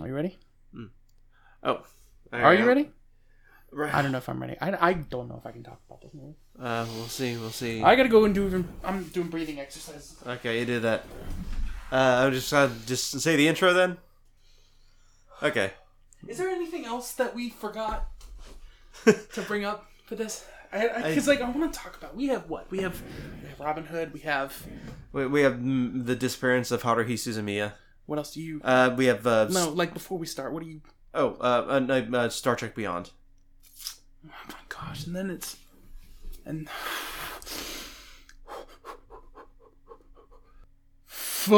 Are you ready? Oh, Are you ready? Right. I don't know if I'm ready. I, I don't know if I can talk about this movie. Uh, we'll see. We'll see. I gotta go and do. I'm doing breathing exercises. Okay, you do that. Uh, I'll just uh, just say the intro then. Okay. Is there anything else that we forgot to bring up for this? Because like I want to talk about. We have what? We have, we have Robin Hood. We have We, we have mm, the disappearance of Haruhi Suzumiya. What else do you? Uh, we have uh, no, like before we start, what do you? Oh, uh, uh, no, uh, Star Trek Beyond. Oh my gosh! And then it's and fuck.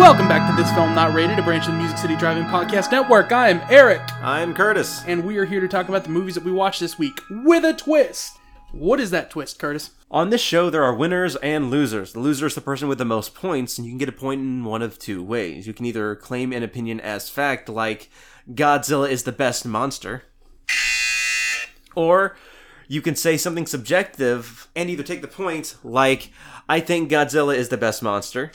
Welcome back to this film not rated, a branch of the Music City Driving Podcast Network. I am Eric I'm Curtis. and we are here to talk about the movies that we watched this week with a twist. What is that twist, Curtis? On this show, there are winners and losers. The loser is the person with the most points, and you can get a point in one of two ways. You can either claim an opinion as fact, like Godzilla is the best monster, or you can say something subjective and either take the point, like I think Godzilla is the best monster,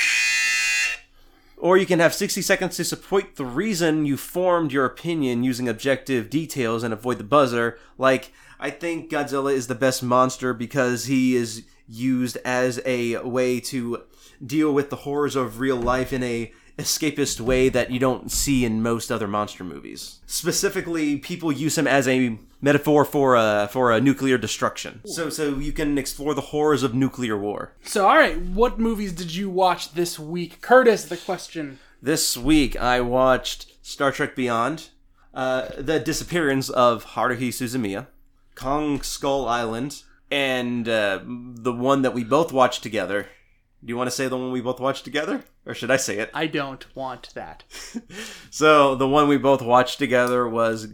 or you can have 60 seconds to support the reason you formed your opinion using objective details and avoid the buzzer, like, I think Godzilla is the best monster because he is used as a way to deal with the horrors of real life in a escapist way that you don't see in most other monster movies. Specifically, people use him as a metaphor for a for a nuclear destruction. So so you can explore the horrors of nuclear war. So, all right, what movies did you watch this week, Curtis? The question. This week I watched Star Trek Beyond, uh, The Disappearance of Haruhi Suzumiya, Kong Skull Island, and uh, the one that we both watched together. Do you want to say the one we both watched together? Or should I say it? I don't want that. So, the one we both watched together was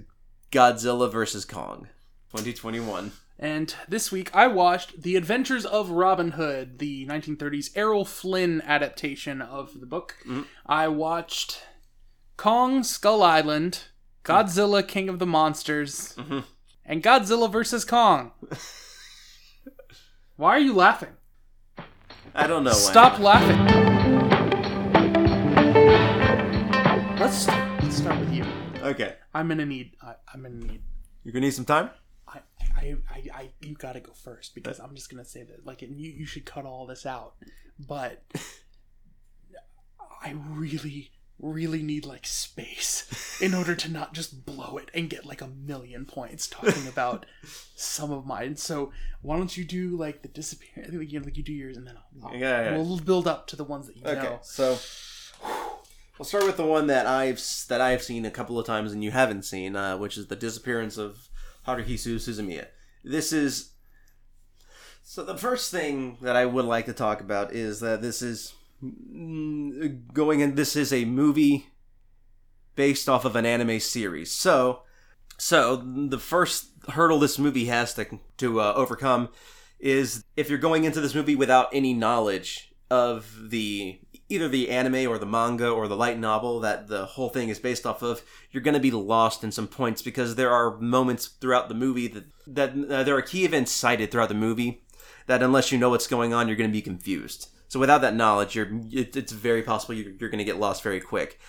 Godzilla vs. Kong, 2021. And this week I watched The Adventures of Robin Hood, the 1930s Errol Flynn adaptation of the book. Mm. I watched Kong Skull Island, Godzilla King of the Monsters, mm-hmm. and Godzilla vs. Kong. Why are you laughing? I don't know. why. Stop laughing. Let's start. Let's start with you. Okay. I'm gonna need. I, I'm gonna need. You're gonna need some time? I, I, I, I, you gotta go first because I'm just gonna say that, like, and you, you should cut all this out. But I really, really need like space in order to not just blow it and get like a million points talking about some of mine. So why don't you do like the disappear, like you, like you do yours, and then I'll, Yeah, yeah. we'll build up to the ones that you Okay, know. so we'll start with the one that I've that I've seen a couple of times and you haven't seen, uh, which is the disappearance of Haruhisu Suzumiya. This is so the first thing that I would like to talk about is that this is going in. This is a movie based off of an anime series. So, so the first hurdle this movie has to to uh, overcome is if you're going into this movie without any knowledge of the either the anime or the manga or the light novel that the whole thing is based off of, you're going to be lost in some points because there are moments throughout the movie that that uh, there are key events cited throughout the movie that unless you know what's going on, you're going to be confused. So without that knowledge, you're it, it's very possible you're, you're going to get lost very quick.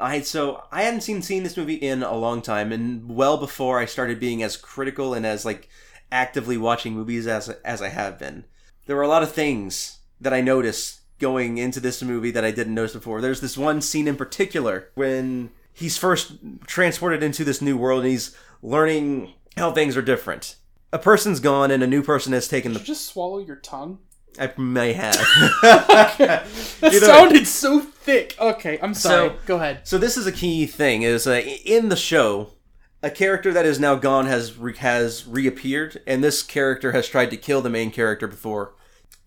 I so I hadn't seen seen this movie in a long time, and well before I started being as critical and as like actively watching movies as as I have been. There were a lot of things that I noticed going into this movie that I didn't notice before. There's this one scene in particular when he's first transported into this new world and he's learning how things are different. A person's gone and a new person has taken Did the. just swallow your tongue? I may have. That Either way. sounded so thick. Okay, I'm sorry. So- Go ahead. So this is a key thing: is uh, in the show, a character that is now gone has re- has reappeared, and this character has tried to kill the main character before.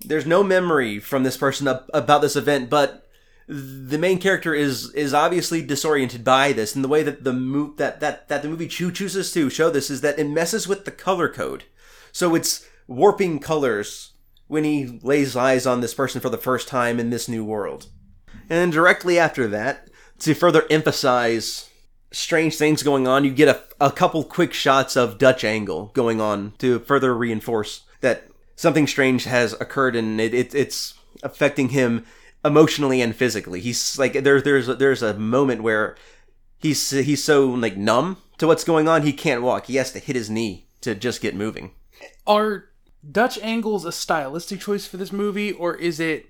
There's no memory from this person up, about this event, but the main character is is obviously disoriented by this, and the way that the mo- that that that the movie choo- chooses to show this is that it messes with the color code, so it's warping colors when he lays eyes on this person for the first time in this new world. And directly after that, to further emphasize strange things going on, you get a, a couple quick shots of Dutch angle going on to further reinforce that something strange has occurred and it, it it's affecting him emotionally and physically. He's like there there's a, there's a moment where he's he's so like numb to what's going on he can't walk. He has to hit his knee to just get moving. Are Dutch angles a stylistic choice for this movie, or is it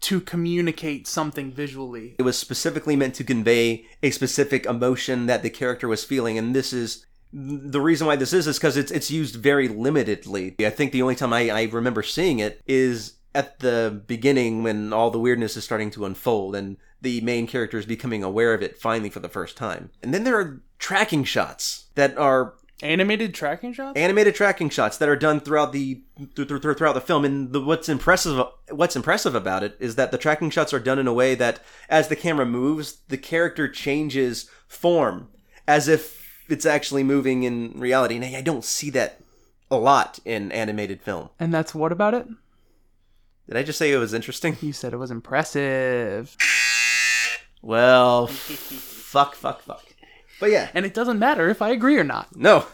to communicate something visually? It was specifically meant to convey a specific emotion that the character was feeling, and this is the reason why this is is because it's it's used very limitedly. I think the only time I, I remember seeing it is at the beginning when all the weirdness is starting to unfold and the main character is becoming aware of it finally for the first time. And then there are tracking shots that are Animated tracking shots? animated tracking shots that are done throughout the th- th- th- throughout the film and the, what's impressive what's impressive about it is that the tracking shots are done in a way that as the camera moves the character changes form as if it's actually moving in reality and I don't see that a lot in animated film. And that's what about it? Did I just say it was interesting? You said it was impressive. Well, fuck fuck fuck. But yeah, And it doesn't matter if I agree or not. No.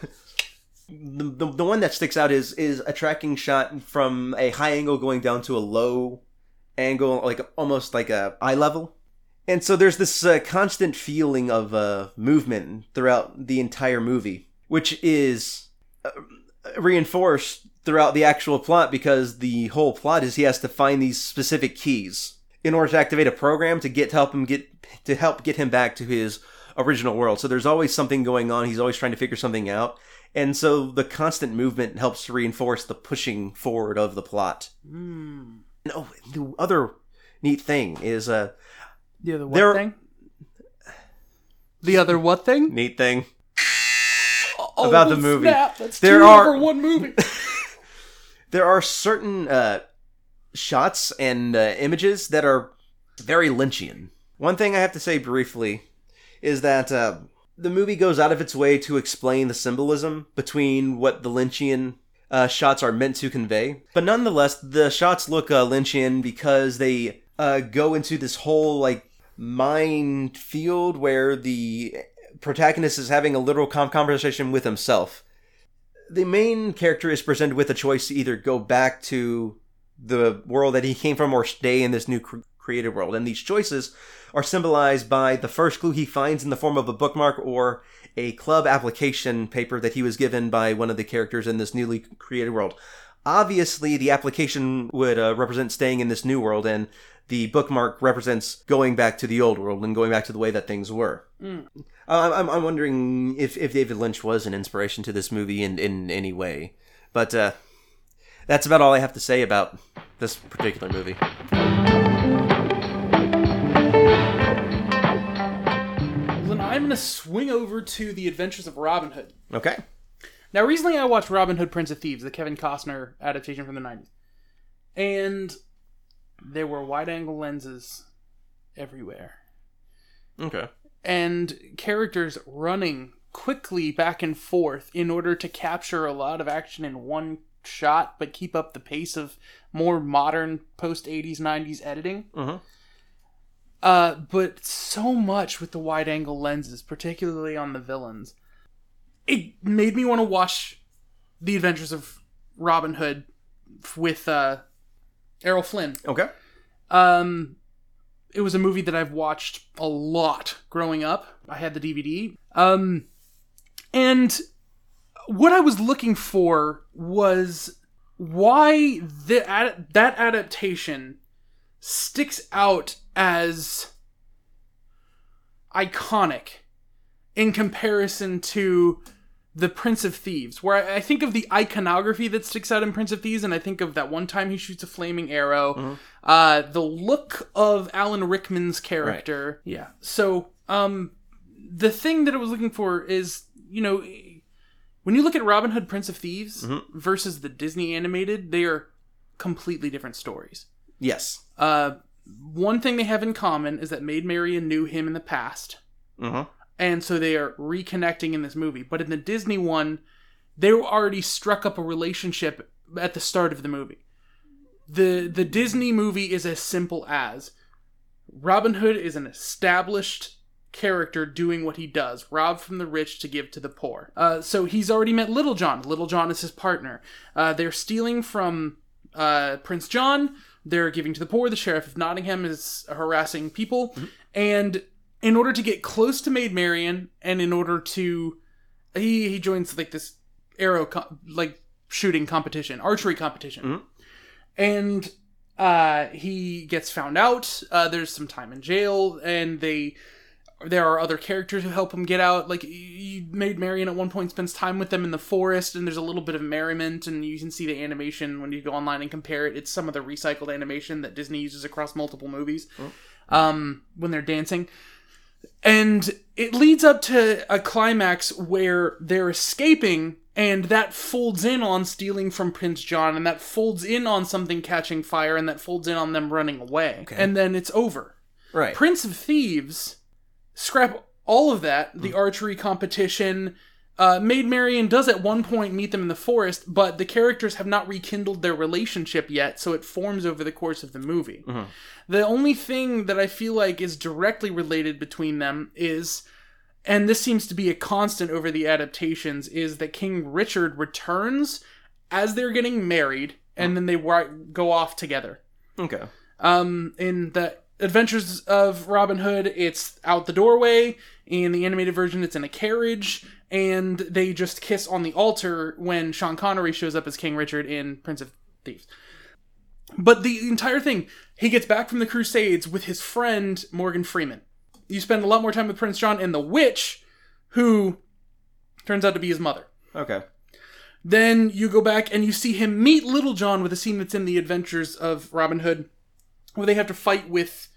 The, the, the one that sticks out is is a tracking shot from a high angle going down to a low angle, like almost like a eye level. And so there's this uh, constant feeling of uh, movement throughout the entire movie, which is uh, reinforced throughout the actual plot because the whole plot is he has to find these specific keys in order to activate a program to get to help him get to help get him back to his original world. So there's always something going on. He's always trying to figure something out. And so the constant movement helps reinforce the pushing forward of the plot. And, oh, the other neat thing is uh The other what There- thing? The other what thing? neat thing. Oh, About the movie. Snap. That's There are- one movie. There are certain uh shots and uh, images that are very Lynchian. One thing I have to say briefly is that uh, the movie goes out of its way to explain the symbolism between what the Lynchian uh, shots are meant to convey. But nonetheless, the shots look uh, Lynchian because they uh, go into this whole like mind field where the protagonist is having a literal conversation with himself. The main character is presented with a choice to either go back to the world that he came from or stay in this new created world. And these choices are symbolized by the first clue he finds in the form of a bookmark or a club application paper that he was given by one of the characters in this newly created world. Obviously, the application would uh, represent staying in this new world, and the bookmark represents going back to the old world and going back to the way that things were. Mm. Uh, I'm, I'm wondering if, if David Lynch was an inspiration to this movie in, in any way. But uh, that's about all I have to say about this particular movie. Going to swing over to The Adventures of Robin Hood. Okay. Now, recently I watched Robin Hood Prince of Thieves, the Kevin Costner adaptation from the 90s. And there were wide angle lenses everywhere. Okay. And characters running quickly back and forth in order to capture a lot of action in one shot, but keep up the pace of more modern post 80s, 90s editing. Mhm. Uh, but so much with the wide angle lenses, particularly on the villains. It made me want to watch The Adventures of Robin Hood with uh, Errol Flynn. Okay. Um, it was a movie that I've watched a lot growing up. I had the DVD. Um, and what I was looking for was why the ad- that adaptation sticks out as iconic in comparison to the Prince of Thieves, where I, think of the iconography that sticks out in Prince of Thieves, and I think of that one time he shoots a flaming arrow, uh, the look of Alan Rickman's character. Yeah. So, um, the thing that I was looking for is, you know, when you look at Robin Hood, Prince of Thieves versus the Disney animated, they are completely different stories. Yes. Uh, one thing they have in common is that Maid Marian knew him in the past, Mm-hmm. and so they are reconnecting in this movie. But in the Disney one, they were already struck up a relationship at the start of the movie. the The Disney movie is as simple as Robin Hood is an established character doing what he does rob from the rich to give to the poor. Uh, so he's already met Little John. Little John is his partner. Uh, they're stealing from uh, Prince John. They're giving to the poor. The sheriff of Nottingham is harassing people. And in order to get close to Maid Marian, and in order to. He, he joins like this arrow, like shooting competition, archery competition. And uh, he gets found out. Uh, there's some time in jail, and they there are other characters who help him get out. Like you Maid Marian at one point spends time with them in the forest, and there's a little bit of merriment, and you can see the animation when you go online and compare it. It's some of the recycled animation that Disney uses across multiple movies um, when they're dancing. And it leads up to a climax where they're escaping, and that folds in on stealing from Prince John, and that folds in on something catching fire, and that folds in on them running away. And then it's over. Right. Prince of Thieves, scrap all of that, the archery competition. Uh, Maid Marian does at one point meet them in the forest, but the characters have not rekindled their relationship yet, so it forms over the course of the movie. The only thing that I feel like is directly related between them is, and this seems to be a constant over the adaptations, is that King Richard returns as they're getting married, and then they go off together. okay. Um, in the Adventures of Robin Hood, it's out the doorway. In the animated version, it's in a carriage, and they just kiss on the altar when Sean Connery shows up as King Richard in Prince of Thieves. But the entire thing, he gets back from the Crusades with his friend Morgan Freeman. You spend a lot more time with Prince John and the witch, who turns out to be his mother. Okay. Then you go back and you see him meet Little John with a scene that's in the Adventures of Robin Hood, where they have to fight with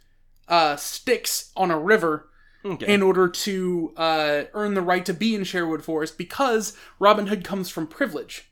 uh, sticks on a river Okay. in order to uh, earn the right to be in Sherwood Forest because Robin Hood comes from privilege.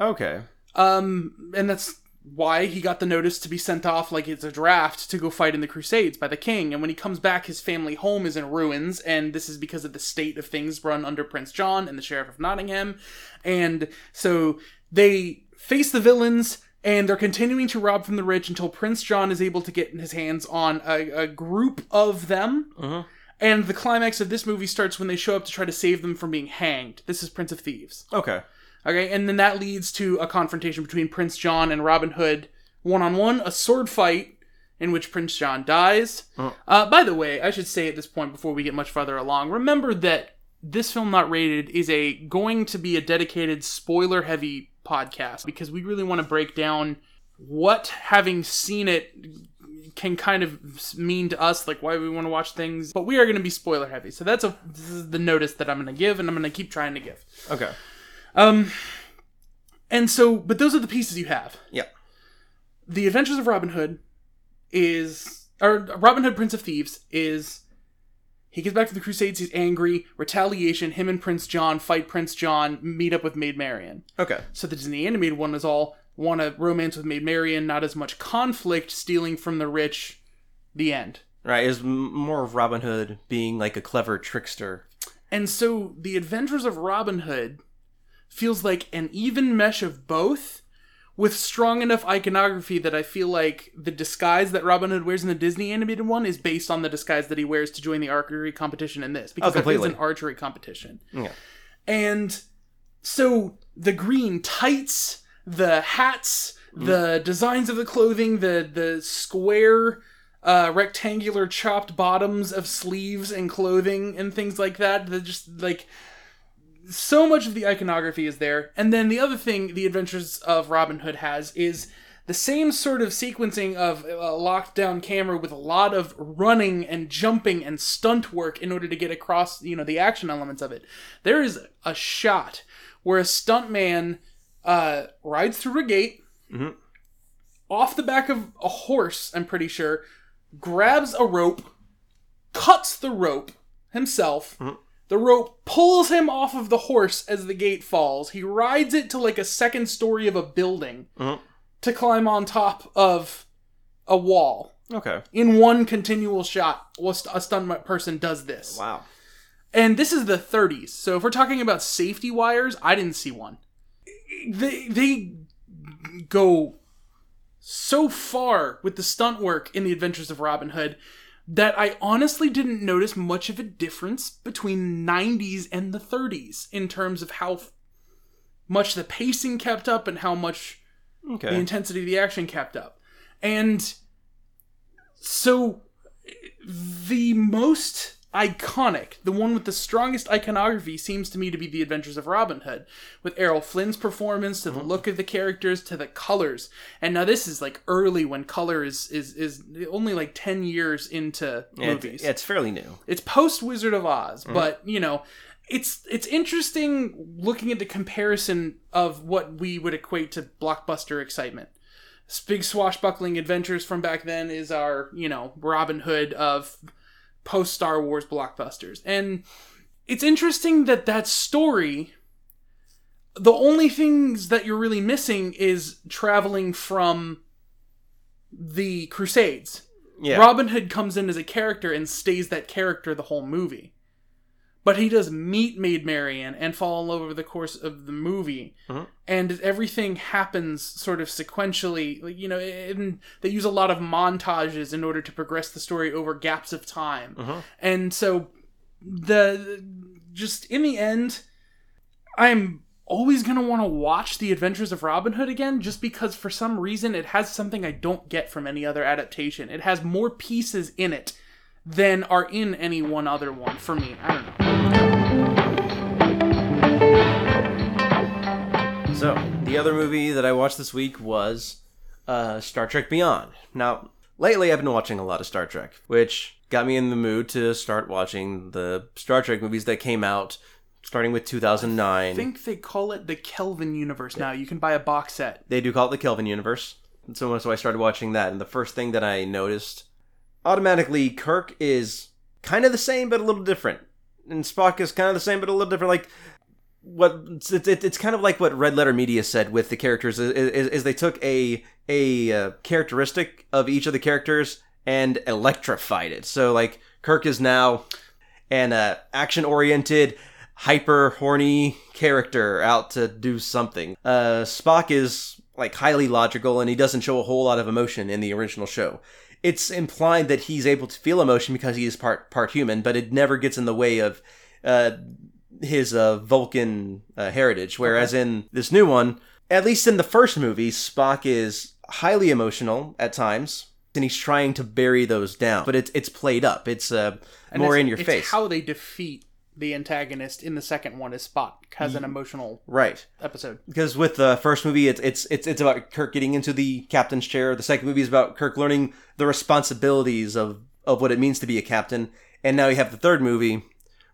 okay. Um, and that's why he got the notice to be sent off like it's a draft to go fight in the Crusades by the king. And when he comes back, his family home is in ruins, and this is because of the state of things run under Prince John and the Sheriff of Nottingham. And so they face the villains. And they're continuing to rob from the rich until Prince John is able to get his hands on a, a group of them. Mhm. And the climax of this movie starts when they show up to try to save them from being hanged. This is Prince of Thieves. Okay. Okay, and then that leads to a confrontation between Prince John and Robin Hood, one on one, a sword fight in which Prince John dies. Uh, by the way, I should say at this point before we get much farther along, remember that this film not rated is a going to be a dedicated spoiler heavy podcast because we really want to break down what having seen it can kind of mean to us like why we want to watch things but we are going to be spoiler heavy so that's a this is the notice that i'm going to give and i'm going to keep trying to give Okay. um, and so, but those are the pieces you have. yeah The Adventures of Robin Hood is, or Robin Hood, Prince of Thieves is. He gets back to the Crusades. He's angry. Retaliation. Him and Prince John fight Prince John. Meet up with Maid Marian. Okay. So the Disney animated one is all want a romance with Maid Marian, not as much conflict, stealing from the rich. The end. Right. Is more of Robin Hood being like a clever trickster. And so the Adventures of Robin Hood feels like an even mesh of both with strong enough iconography that I feel like the disguise that Robin Hood wears in the Disney animated one is based on the disguise that he wears to join the archery competition in this because Oh, completely. an archery competition. Yeah. And so the green tights, the hats, the designs of the clothing, the the square uh, rectangular chopped bottoms of sleeves and clothing and things like that. They're just like so much of the iconography is there. And then the other thing the Adventures of Robin Hood has is the same sort of sequencing of a locked down camera with a lot of running and jumping and stunt work in order to get across, you know, the action elements of it. There is a shot where a stuntman uh, rides through a gate Mhm. off the back of a horse, I'm pretty sure, grabs a rope, cuts the rope himself. The rope pulls him off of the horse as the gate falls. He rides it to like a second story of a building Mhm. to climb on top of a wall. Okay. In one continual shot, a a stunt person does this. Wow. And this is the 30s. So if we're talking about safety wires, I didn't see one. They they go so far with the stunt work in the Adventures of Robin Hood. That I honestly didn't notice much of a difference between 90s and the 30s in terms of how f- much the pacing kept up and how much the intensity of the action kept up. And so eh, the most iconic, the one with the strongest iconography seems to me to be The Adventures of Robin Hood, with Errol Flynn's performance to the look of the characters to the colors. And now this is like early when color is is is only like 10 years into Yeah, movies. yeah, it's fairly new. It's post Wizard of Oz, Mm-hmm. but you know, it's it's interesting looking at the comparison of what we would equate to blockbuster excitement. Big swashbuckling adventures from back then is our you know Robin Hood of post Star Wars blockbusters, and it's interesting that that story. The only things that you're really missing is traveling from the Crusades. Yeah. Robin Hood comes in as a character and stays that character the whole movie. But he does meet Maid Marian and fall in love over the course of the movie, Mhm. and everything happens sort of sequentially. Like you know, and they use a lot of montages in order to progress the story over gaps of time, Mhm. and so the just in the end, I'm always gonna want to watch the Adventures of Robin Hood again, just because for some reason it has something I don't get from any other adaptation. It has more pieces in it than are in any one other one for me. I don't know. So, the other movie that I watched this week was uh, Star Trek Beyond. Now, lately I've been watching a lot of Star Trek, which got me in the mood to start watching the Star Trek movies that came out starting with 2009. I think they call it the Kelvin universe now. You can buy a box set. They do call it the Kelvin universe. And so, so I started watching that, and the first thing that I noticed automatically, Kirk is kind of the same but a little different, and Spock is kind of the same but a little different. Like what it's, it's, it's kind of like what Red Letter Media said with the characters is, is, is they took a a uh, characteristic of each of the characters and electrified it. So like Kirk is now an uh, action oriented hyper horny character out to do something. Uh, Spock is like highly logical and he doesn't show a whole lot of emotion in the original show. It's implied that he's able to feel emotion because he is part part human, but it never gets in the way of uh, his uh, Vulcan uh, heritage. Whereas in this new one, at least in the first movie, Spock is highly emotional at times, and he's trying to bury those down. But it's it's played up. It's uh, And more it's- in your it's face. How they defeat the antagonist in the second one is Spock has an emotional right. episode. because with the first movie it's it's it's it's about Kirk getting into the captain's chair. The second movie is about Kirk learning the responsibilities of of what it means to be a captain. And now you have the third movie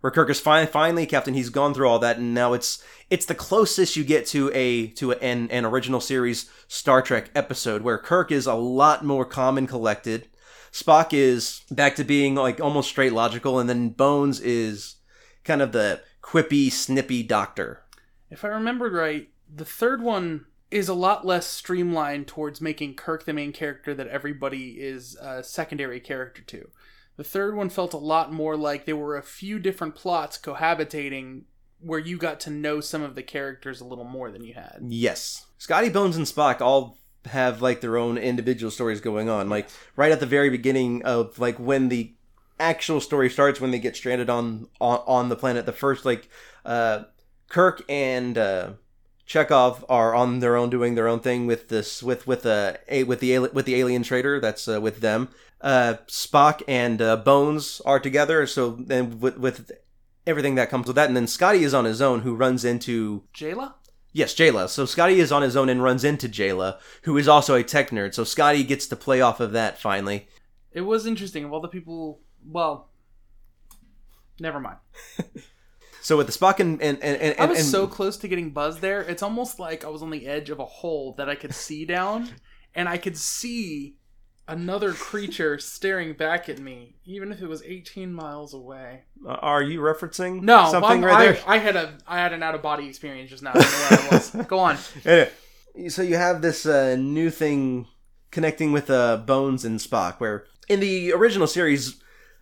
where Kirk is finally finally captain. He's gone through all that, and now it's it's the closest you get to a to an an original series Star Trek episode where Kirk is a lot more calm and collected. Spock is back to being like almost straight logical, and then Bones is kind of the quippy, snippy doctor. If I remembered right, the third one is a lot less streamlined towards making Kirk the main character that everybody is a secondary character to. The third one felt a lot more like there were a few different plots cohabitating where you got to know some of the characters a little more than you had. Yes. Scotty Bones and Spock all have like their own individual stories going on. Like right at the very beginning of like when the actual story starts when they get stranded on on, on the planet the first like uh Kirk and uh Chekov are on their own doing their own thing with this with with uh a with the with the alien trader that's uh, with them. Uh Spock and uh, Bones are together so then with with everything that comes with that and then Scotty is on his own who runs into Jaylah? Yes, Jaylah. So Scotty is on his own and runs into Jaylah, who is also a tech nerd. So Scotty gets to play off of that finally. It was interesting. Of all the people, well, never mind. So with the Spock and and and, and I was and- so close to getting buzzed there. It's almost like I was on the edge of a hole that I could see down, and I could see another creature staring back at me, even if it was 18 miles away. Uh, are you referencing No, something I'm- right I, there? I had a I had an out of body experience just now. I don't know where I was. Go on. Anyway, so you have this uh, new thing connecting with uh, Bones and Spock, where in the original series,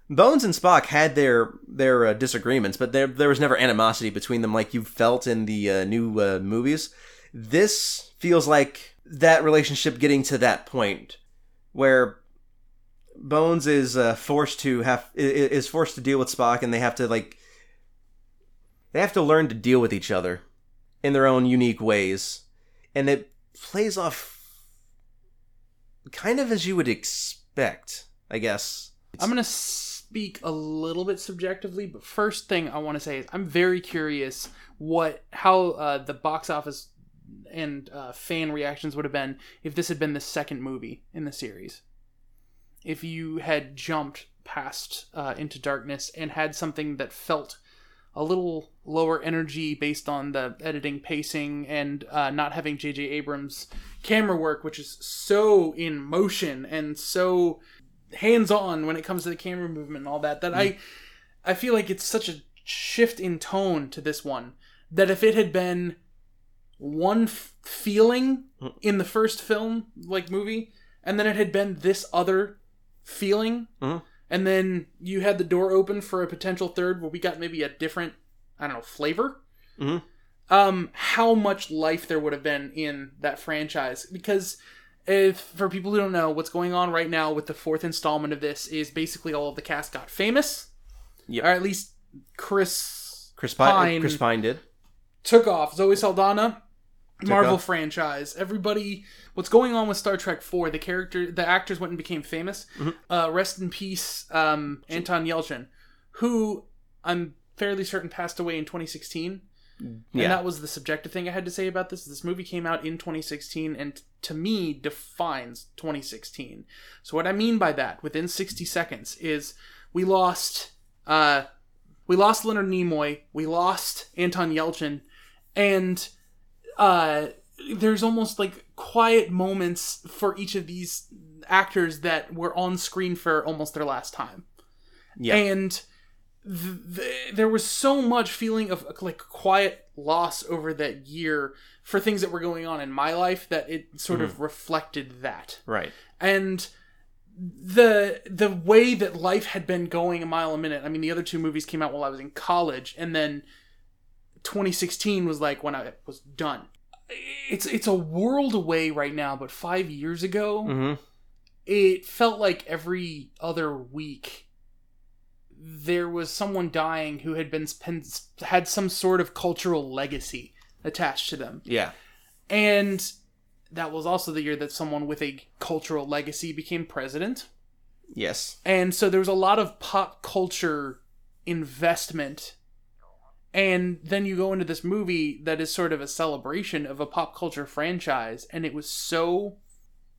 Bones and Spock had their their uh, disagreements, but there there was never animosity between them like you felt in the uh, new uh, movies. This feels like that relationship getting to that point where Bones is uh, forced to have is forced to deal with Spock, and they have to like they have to learn to deal with each other in their own unique ways, and it plays off kind of as you would expect, I guess. I'm gonna speak a little bit subjectively, but first thing I want to say is I'm very curious what how uh, the box office and uh, fan reactions would have been if this had been the second movie in the series. If you had jumped past uh, Into Darkness and had something that felt a little lower energy based on the editing pacing and uh, not having J.J. Abrams' camera work, which is so in motion and so hands on when it comes to the camera movement and all that that I I feel like it's such a shift in tone to this one that if it had been one f- feeling in the first film like movie and then it had been this other feeling Mhm. and then you had the door open for a potential third where we got maybe a different I don't know flavor Mhm. um how much life there would have been in that franchise because if for people who don't know what's going on right now with the fourth installment of this is basically all of the cast got famous Yep. or at least chris Chris Pine, Pine. Chris Pine did. took off zoe saldana marvel franchise everybody what's going on with star trek 4 the character the actors went and became famous Mm-hmm. uh, rest in peace um, anton yelchin who i'm fairly certain passed away in 2016 and that was the subjective thing I had to say about this. This movie came out in 2016 and to me defines 2016. So what I mean by that, within 60 seconds, is we lost uh we lost Leonard Nimoy, we lost Anton Yelchin, and uh there's almost like quiet moments for each of these actors that were on screen for almost their last time Yeah. and th- th- there was so much feeling of like quiet loss over that year for things that were going on in my life that it sort of reflected that right. and the the way that life had been going a mile a minute i mean the other two movies came out while i was in college and then 2016 was like when i was done it's it's a world away right now but 5 years ago hmm it felt like every other week there was someone dying who had been had some sort of cultural legacy attached to them Yeah. and that was also the year that someone with a cultural legacy became president Yes. and so there was a lot of pop culture investment and then you go into this movie that is sort of a celebration of a pop culture franchise and it was so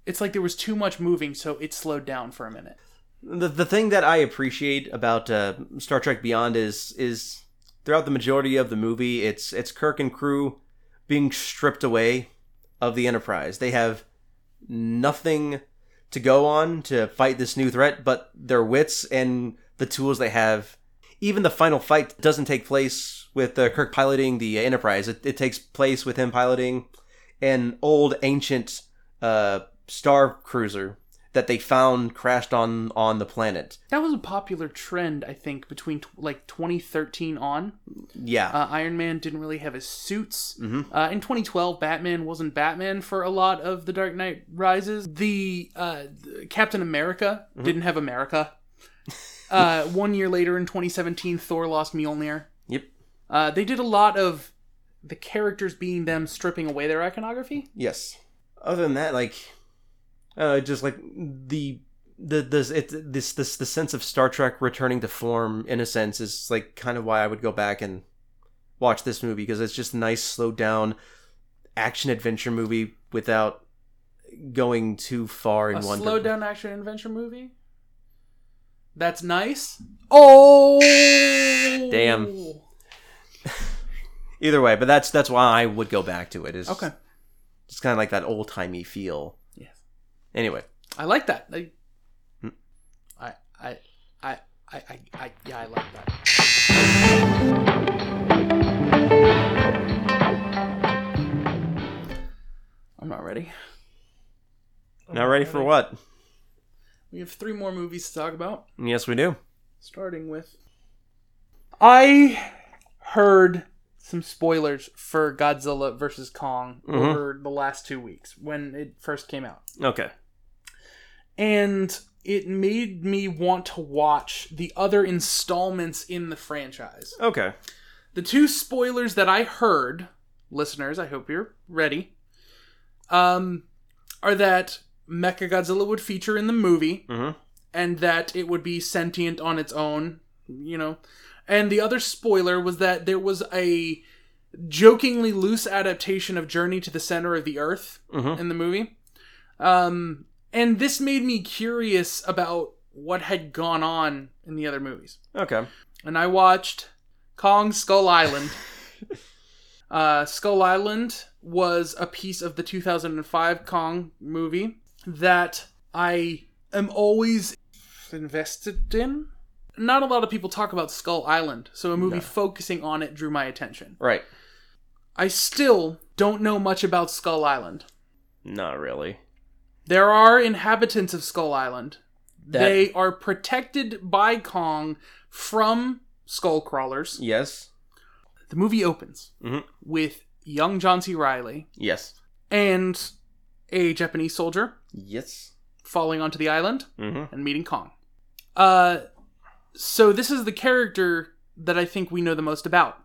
it's like there was too much moving so it slowed down for a minute The the thing that I appreciate about uh, Star Trek Beyond is is throughout the majority of the movie, it's it's Kirk and crew being stripped away of the Enterprise. They have nothing to go on to fight this new threat, but their wits and the tools they have. Even the final fight doesn't take place with uh, Kirk piloting the Enterprise. It, it takes place with him piloting an old ancient uh, star cruiser that they found crashed on on the planet. that was a popular trend i think between t- like 2013 on Yeah. uh, iron man didn't really have his suits uh, in 2012 batman wasn't batman for a lot of the dark knight rises the, uh, captain america didn't have america uh, one year later in 2017 thor lost mjolnir. Uh, they did a lot of the characters being them stripping away their iconography Yes. Other than that, like, uh, just like the the this it this this the sense of Star Trek returning to form in a sense is like kind of why I would go back and watch this movie because it's just a nice slowed down action adventure movie without going too far in a one. slow down action adventure movie that's nice oh Damn. Either way, but that's that's why I would go back to it. Is okay it's kind of like that old timey feel. yes Anyway, I like that. I, Hmm. I, I, I, I, I, I, yeah, I like that. I'm not ready. not ready for what? We have three more movies to talk about, Yes, we do. starting with. I heard some spoilers for Godzilla vs. Kong Mhm. over the last two weeks when it first came out. Okay. And it made me want to watch the other installments in the franchise. Okay. The two spoilers that I heard, listeners, I hope you're ready, um, are that Mechagodzilla would feature in the movie Mm-hmm. and that it would be sentient on its own, you know. And the other spoiler was that there was a jokingly loose adaptation of Journey to the Center of the Earth Mhm. in the movie. Um, and this made me curious about what had gone on in the other movies. Okay. And I watched Kong Skull Island. uh, Skull Island was a piece of the 2005 Kong movie that I am always invested in. Not a lot of people talk about Skull Island, so a movie No. focusing on it drew my attention. Right. I still don't know much about Skull Island. Not really. There are inhabitants of Skull Island. That- They are protected by Kong from skull crawlers. Yes. The movie opens Mhm. with young John C. Reilly Yes. and a Japanese soldier Yes. falling onto the island Mm-hmm. and meeting Kong. Uh, so this is the character that I think we know the most about,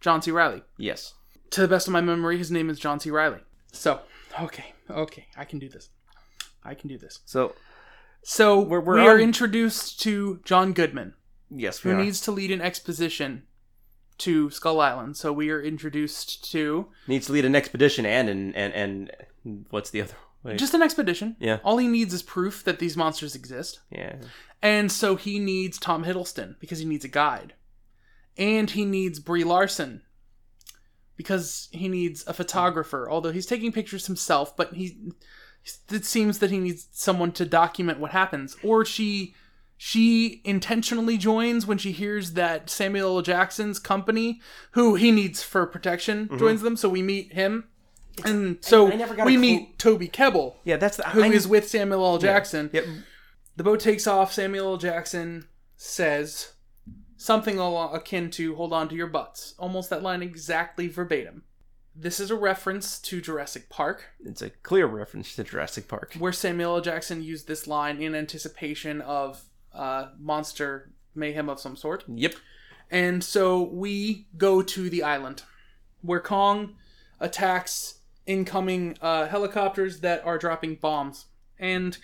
John C. Reilly. Yes. To the best of my memory, his name is John C. Reilly. So, okay, okay, I can do this. I can do this. So So We're- we're we are on- introduced to John Goodman, yes, we who are. needs to lead an exposition to Skull Island. So we are introduced to needs to lead an expedition and and and, and what's the other? Wait. just an expedition. Yeah. All he needs is proof that these monsters exist. yeah. And so he needs Tom Hiddleston because he needs a guide. And he needs Brie Larson because he needs a photographer. Although he's taking pictures himself, but he it seems that he needs someone to document what happens. Or she she intentionally joins when she hears that Samuel L. Jackson's company, who he needs for protection, mm-hmm. joins them. So we meet him. And so I got we meet Toby Kebbell, Yeah, that's the who I- is with Samuel L. Jackson. Yep. The boat takes off. Samuel L. Jackson says something akin to "Hold on to your butts," almost that line exactly verbatim. This is a reference to Jurassic Park, It's a clear reference to Jurassic Park. where Samuel L. Jackson used this line in anticipation of uh, monster mayhem of some sort. Yep. And so we go to the island where Kong attacks incoming uh, helicopters that are dropping bombs. And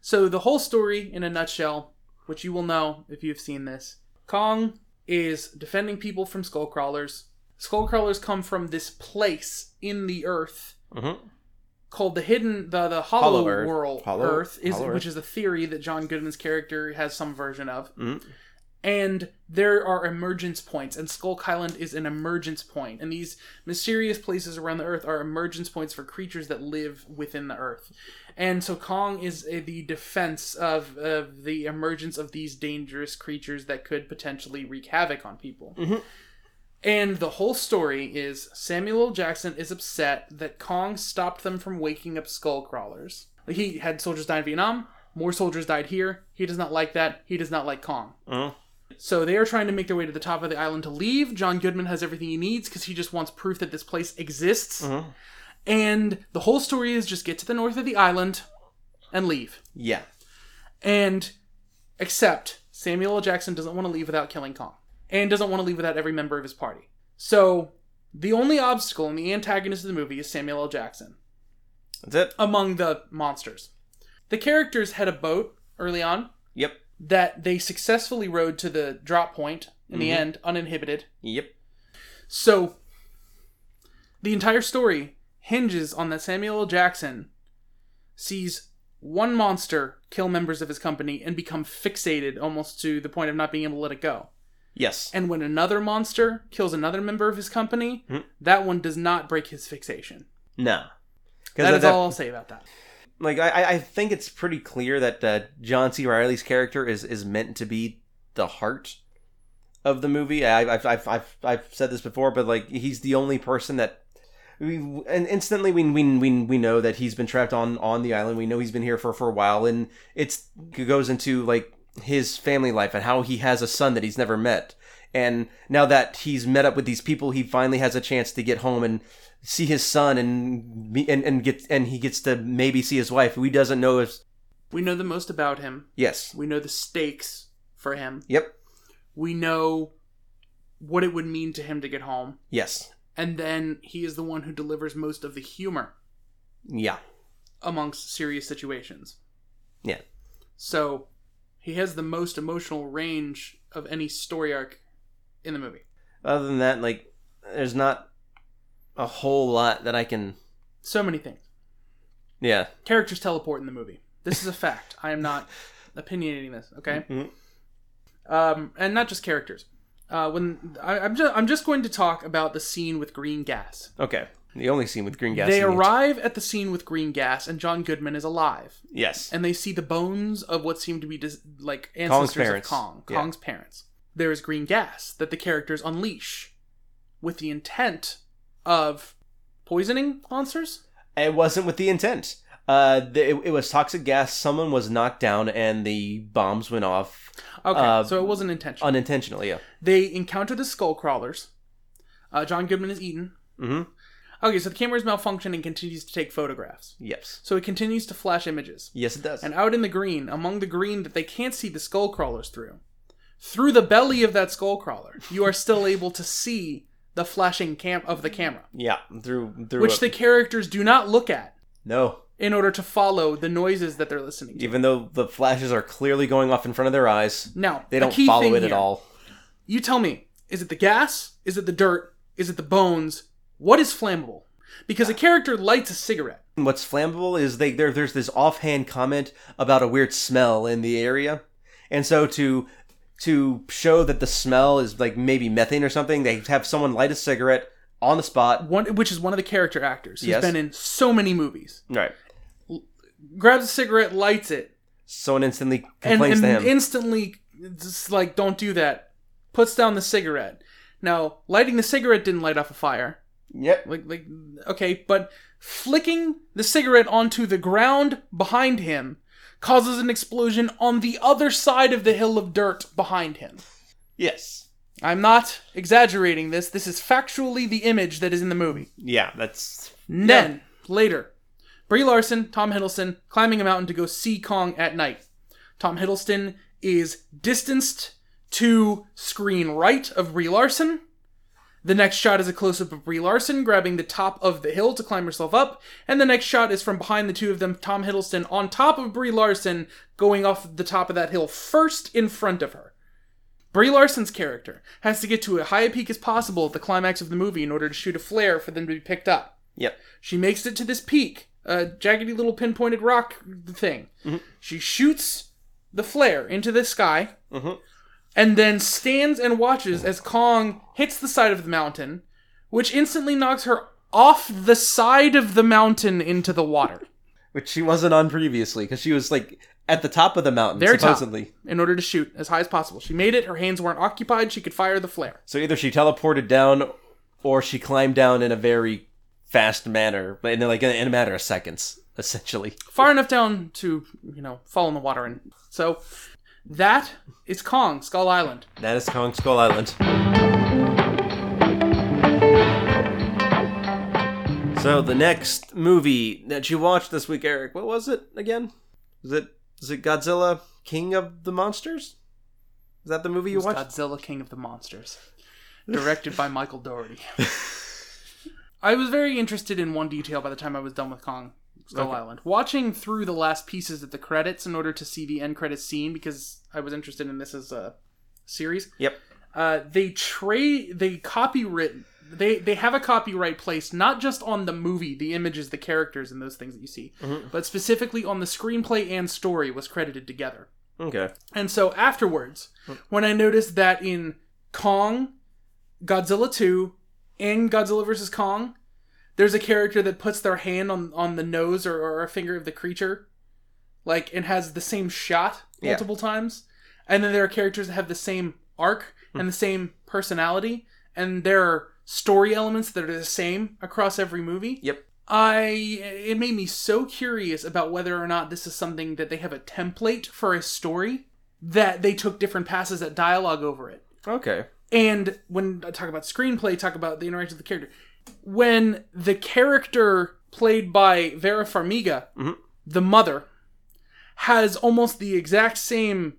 so the whole story, in a nutshell, which you will know if you've seen this, Kong is defending people from skull crawlers. Skull crawlers come from this place in the earth Mm-hmm. called the hidden the the hollow, Hollow Earth. world Hollow- earth is Hollow Earth. which is a theory that John Goodman's character has some version of Mhm. And there are emergence points and Skull Island is an emergence point and these mysterious places around the earth are emergence points for creatures that live within the earth and so Kong is uh, the defense of, of the emergence of these dangerous creatures that could potentially wreak havoc on people Mhm. and the whole story is Samuel L. Jackson is upset that Kong stopped them from waking up skull crawlers. He had soldiers die in Vietnam, more soldiers died here. He does not like that. He does not like Kong. Mhm. So they are trying to make their way to the top of the island to leave. John Goodman has everything he needs because he just wants proof that this place exists. Mhm. And the whole story is just get to the north of the island and leave. Yeah. And except Samuel L. Jackson doesn't want to leave without killing Kong. And doesn't want to leave without every member of his party. So the only obstacle and the antagonist of the movie is Samuel L. Jackson That's it. among the monsters. The characters had a boat early on Yep. That they successfully rode to the drop point in the Mhm. end, uninhibited. Yep. So the entire story hinges on that Samuel L. Jackson sees one monster kill members of his company and become fixated almost to the point of not being able to let it go. Yes. And when another monster kills another member of his company, Hmm. that one does not break his fixation. No. That is all I'll say about that. Like I, I- think it's pretty clear that uh, John C. Reilly's character is is meant to be the heart of the movie. I, I've, I've I've I've said this before, but like he's the only person that. We, and instantly we, we we we know that he's been trapped on on the island. We know he's been here for for a while, and it's it goes into like his family life and how he has a son that he's never met. And now that he's met up with these people, he finally has a chance to get home and see his son and and and get and he gets to maybe see his wife who he doesn't know if We know the most about him. Yes. We know the stakes for him. Yep. We know what it would mean to him to get home. Yes. And then he is the one who delivers most of the humor Yeah. amongst serious situations. Yeah. So he has the most emotional range of any story arc in the movie. Other than that, like, there's not a whole lot that I can. So many things. Yeah. Characters teleport in the movie. This is a fact. I am not opinionating this, okay? Mhm. Um, and not just characters. Uh, when I, I'm just I'm just going to talk about the scene with green gas. Okay. The only scene with green gas. they arrive at the scene with green gas, and John Goodman is alive, Yes. and they see the bones of what seem to be dis- like ancestors of. Kong, Yeah. Kong's parents. There is green gas that the characters unleash, with the intent of poisoning monsters. It wasn't with the intent. Uh, the, it, it was toxic gas. Someone was knocked down, and the bombs went off Okay, Uh, so it wasn't intentional. unintentionally. Yeah. they encounter the skull crawlers. Uh, John Goodman is eaten. Mm-hmm. Okay, so the camera is malfunctioning and continues to take photographs. Yes. So it continues to flash images. Yes, it does. And out in the green, among the green that they can't see the skull crawlers through, through the belly of that skull crawler, you are still able to see the flashing cam of the camera, yeah. Through through. which a- the characters do not look at no. in order to follow the noises that they're listening to. Even though the flashes are clearly going off in front of their eyes, No. they don't follow it at all. You tell me, is it the gas? Is it the dirt? Is it the bones? What is flammable? Because a character lights a cigarette. What's flammable is they there. There's this offhand comment about a weird smell in the area, and so to to show that the smell is like maybe methane or something, they have someone light a cigarette on the spot. One, which is one of the character actors who's Yes. been in so many movies. Right. Grabs a cigarette, lights it, Someone instantly and, complains and to him. instantly just like don't do that puts down the cigarette now lighting the cigarette didn't light off a fire yep. like like okay but flicking the cigarette onto the ground behind him causes an explosion on the other side of the hill of dirt behind him Yes. i'm not exaggerating this this is factually the image that is in the movie Yeah. That's then later, Brie Larson, Tom Hiddleston climbing a mountain to go see Kong at night. Tom Hiddleston is distanced to screen right of Brie Larson. The next shot is a close up of Brie Larson grabbing the top of the hill to climb herself up, and the next shot is from behind the two of them, Tom Hiddleston on top of Brie Larson, going off the top of that hill first in front of her. Brie Larson's character has to get to as high a peak as possible at the climax of the movie in order to shoot a flare for them to be picked up. Yep. She makes it to this peak, a jaggedy little pinpointed rock thing. She shoots the flare into the sky, Mhm. And then stands and watches as Kong hits the side of the mountain, which instantly knocks her off the side of the mountain into the water. Which she wasn't on previously because she was like at the top of the mountain Very top. supposedly. In order to shoot as high as possible, she made it. Her hands weren't occupied. She could fire the flare. So either she teleported down, or she climbed down in a very fast manner, but in like in a matter of seconds, essentially. far enough down to you know fall in the water and so that is kong skull island That is Kong Skull Island. So the next movie that you watched this week, Eric, what was it again? Is it is it Godzilla King of the Monsters? Is that the movie you watched? godzilla king of the monsters directed by michael Dougherty. i was very interested in one detail by the time i was done with kong skull Okay. island watching through the last pieces of the credits in order to see the end credits scene because i was interested in this as a series Yep. uh, they trade they copyright they they have a copyright placed not just on the movie the images the characters and those things that you see but specifically on the screenplay and story was credited together Okay. and so afterwards when i noticed that in kong godzilla 2 and godzilla vs kong there's a character that puts their hand on on the nose or, or a finger of the creature like and has the same shot Yeah. multiple times and then there are characters that have the same arc and hmm. the same personality and there are story elements that are the same across every movie Yep. i it made me so curious about whether or not this is something that they have a template for a story that they took different passes at dialogue over it Okay. and when I talk about screenplay, talk about the interaction with the character. When the character played by Vera Farmiga, Mhm. the mother, has almost the exact same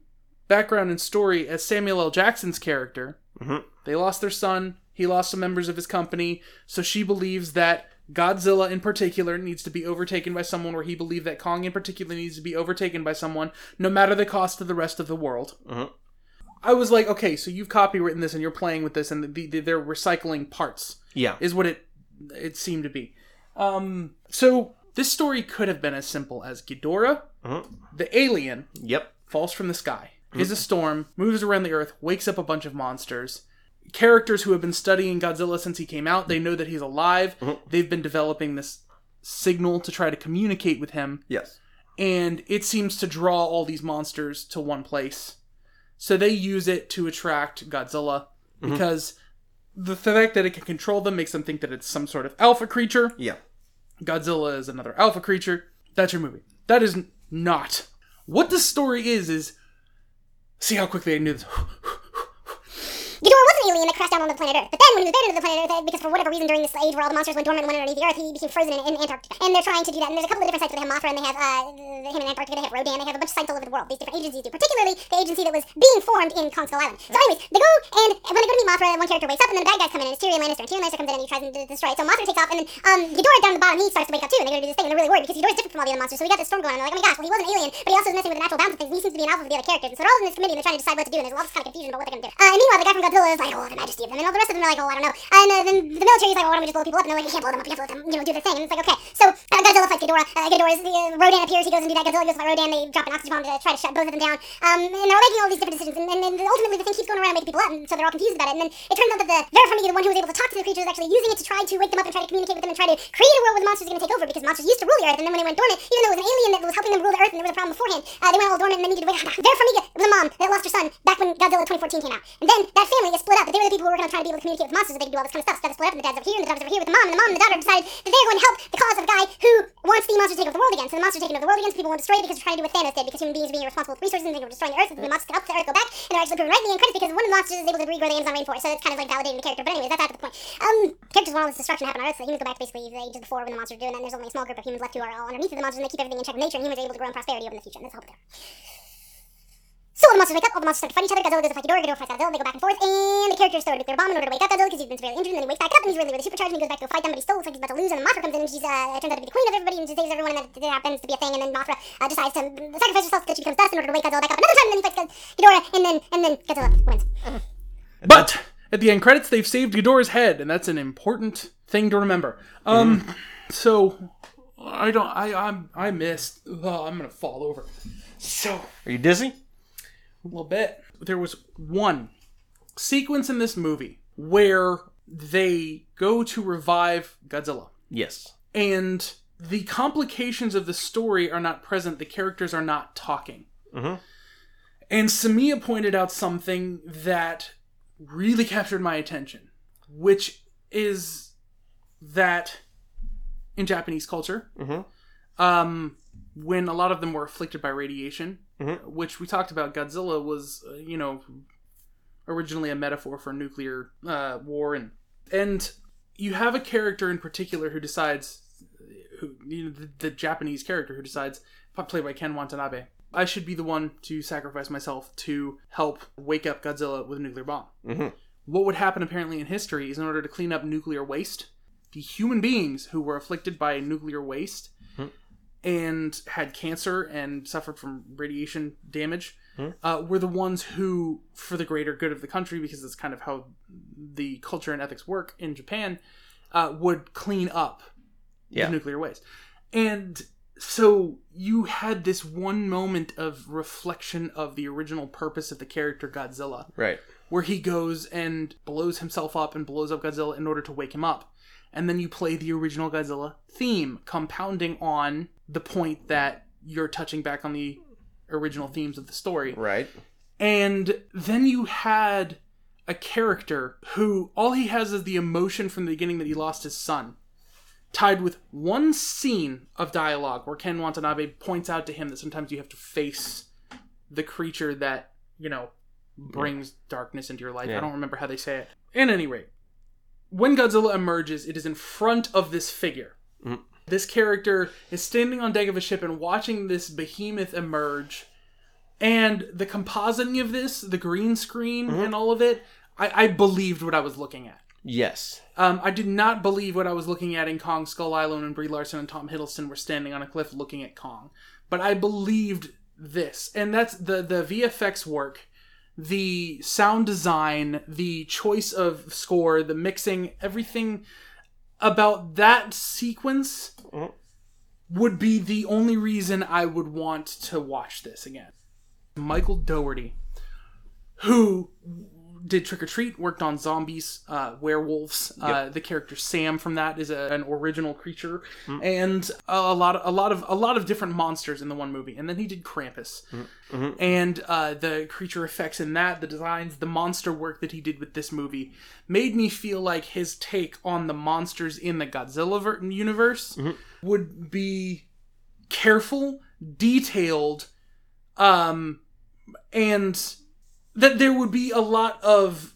background and story as Samuel L. Jackson's character. Mhm. They lost their son. He lost some members of his company. So she believes that Godzilla in particular needs to be overtaken by someone, where he believed that Kong in particular needs to be overtaken by someone, no matter the cost to the rest of the world. Mhm. I was like, okay, so you've copywritten this and you're playing with this, and the, the, they're recycling parts Yeah. is what it it seemed to be. Um, so this story could have been as simple as Ghidorah, Mhm. the alien, Yep. falls from the sky, is a storm, moves around the earth, wakes up a bunch of monsters. Characters who have been studying Godzilla since he came out, they know that he's alive. They've been developing this signal to try to communicate with him, Yes. and it seems to draw all these monsters to one place. So they use it to attract Godzilla because the fact that it can control them makes them think that it's some sort of alpha creature. Yeah. Godzilla is another alpha creature. That's your movie. That is not. What the story is, is. See how quickly I knew this. Alien that crashed down on the planet Earth. But then, when he was under the planet Earth, because for whatever reason during this age where all the monsters went dormant and went underneath the Earth, he became frozen in, in Antarctica. And they're trying to do that. And there's a couple of different sites where they have Mothra and they have uh, him in Antarctica, they have Rodan, they have a bunch of sites all over the world. These different agencies do. Particularly the agency that was being formed in Kong Skull Island. So, anyways, they go and when they go to meet Mothra, one character wakes up and then the bad guys come in and it's Tyrion Lannister. And Tyrion Lannister comes in and he tries to destroy it. So Mothra takes off and then um, Ghidorah down the bottom he starts to wake up too. And they go to do this thing and they're really worried because Ghidorah's different from all the other monsters. So we got this storm going on. And they're like, oh my gosh, well he was an alien, but he also was messing with the natural balance of things. He seems to be an alpha for the other characters. And so they're all in this committee and they're trying to decide what to do. And there's a lot of kind of confusion about what they're gonna do. Uh, and meanwhile, the guy from Godzilla is like, oh, the majesty of them. And all the rest of them are like, oh, I don't know. And uh, then the military is like, oh, why don't we just blow people up? And they're like, we can't blow them up. Have to let them, you know, do their thing. And it's like, okay. So uh, Godzilla fights Ghidorah. Uh, Ghidorah's uh, Rodan appears. He goes and do that. Godzilla goes fight Rodan. They drop an oxygen bomb to try to shut both of them down. Um, and they're making all these different decisions. And, and, and ultimately, the thing keeps going around making people up. And so they're all confused about it. And then it turns out that the Vera Farmiga, the one who was able to talk to the creatures, is actually using it to try to wake them up and try to communicate with them and try to create a world where the monsters are going to take over because monsters used to rule the earth. And then when they went dormant, even though it was an alien that was helping them rule the earth and there was a problem beforehand, uh, they went all dormant and they needed to wake up. Vera Farmiga was a mom that lost her son back when Godzilla 2014 came out. And then that family is split up. But they were the people who were going to try to be able to communicate with monsters so they could do all this kind of stuff. So that split up and the dad's over here and the daughter's over here with the mom. And the mom and the daughter decided that they're going to help the cause of a guy who wants the monsters to take over the world again. So the monsters are taking over the world again. So people want to destroy it because they're trying to do what Thanos did because human beings are being irresponsible with resources and they were destroying the earth. So the monsters can help the earth go back. And they're actually proven right in the end credits because one of the monsters is able to regrow the Amazon rainforest. So it's kind of like validating the character. But anyways, that's out of the point. Um, characters want all this destruction to happen on Earth, so humans go back to basically the ages before when the monsters are doing that. And there's only a small group of humans left who are all underneath the monsters and they keep everything in check with nature. And humans are able to grow in prosperity over in the future. And that's all there. So all the monsters wake up, all the monsters start to fight each other. Godzilla goes to fight Ghidorah, Ghidorah fights Godzilla. They go back and forth, and the characters throw a nuclear bomb in order to wake up Godzilla because he's been severely injured. And then he wakes back up and he's really, really supercharged. And he goes back to go fight them, but he still looks like he's about to lose. And then Mothra comes in and she's uh, turns out to be the queen of everybody and she saves everyone. And then it happens to be a thing. And then Mothra uh, decides to sacrifice herself so that she becomes dust in order to wake Godzilla back up another time. And then he fights Ghidorah, and then and then Godzilla wins. But at the end credits, they've saved Ghidorah's head, and that's an important thing to remember. Um, so I don't. I I'm I missed. Oh, I'm gonna fall over. So Are you dizzy? A little bit. There was one sequence in this movie where they go to revive Godzilla. Yes. and the complications of the story are not present. The characters are not talking. Mhm. And Samia pointed out something that really captured my attention, which is that in Japanese culture, Mhm. um, when a lot of them were afflicted by radiation, Mhm. which we talked about, Godzilla was, uh, you know, originally a metaphor for nuclear uh, war, and and you have a character in particular who decides, who you know, the, the Japanese character who decides, played by Ken Watanabe, I should be the one to sacrifice myself to help wake up Godzilla with a nuclear bomb. Mhm. What would happen apparently in history is in order to clean up nuclear waste, the human beings who were afflicted by nuclear waste and had cancer and suffered from radiation damage uh, were the ones who, for the greater good of the country, because that's kind of how the culture and ethics work in Japan, uh, would clean up Yeah. the nuclear waste. And so you had this one moment of reflection of the original purpose of the character Godzilla Right. where he goes and blows himself up and blows up Godzilla in order to wake him up. And then you play the original Godzilla theme, compounding on the point that you're touching back on the original themes of the story. Right. And then you had a character who all he has is the emotion from the beginning that he lost his son, tied with one scene of dialogue where Ken Watanabe points out to him that sometimes you have to face the creature that, you know, brings darkness into your life. Yeah. I don't remember how they say it. At any rate, when Godzilla emerges, it is in front of this figure. Mhm. This character is standing on deck of a ship and watching this behemoth emerge, and the compositing of this, the green screen, and all of it, I, I believed what I was looking at. Yes. Um, I did not believe what I was looking at in Kong Skull Island when Brie Larson and Tom Hiddleston were standing on a cliff looking at Kong, but I believed this, and that's the the VFX work, the sound design, the choice of score, the mixing, everything about that sequence mm-hmm. would be the only reason I would want to watch this again. Michael Dougherty, who did Trick or Treat, worked on zombies, uh, werewolves. Uh, the character Sam from that is a, an original creature, and a, a lot of a lot of a lot of different monsters in the one movie. And then he did Krampus, and uh, the creature effects in that, the designs, the monster work that he did with this movie, made me feel like his take on the monsters in the Godzilla ver- universe would be careful, detailed, um, and that there would be a lot of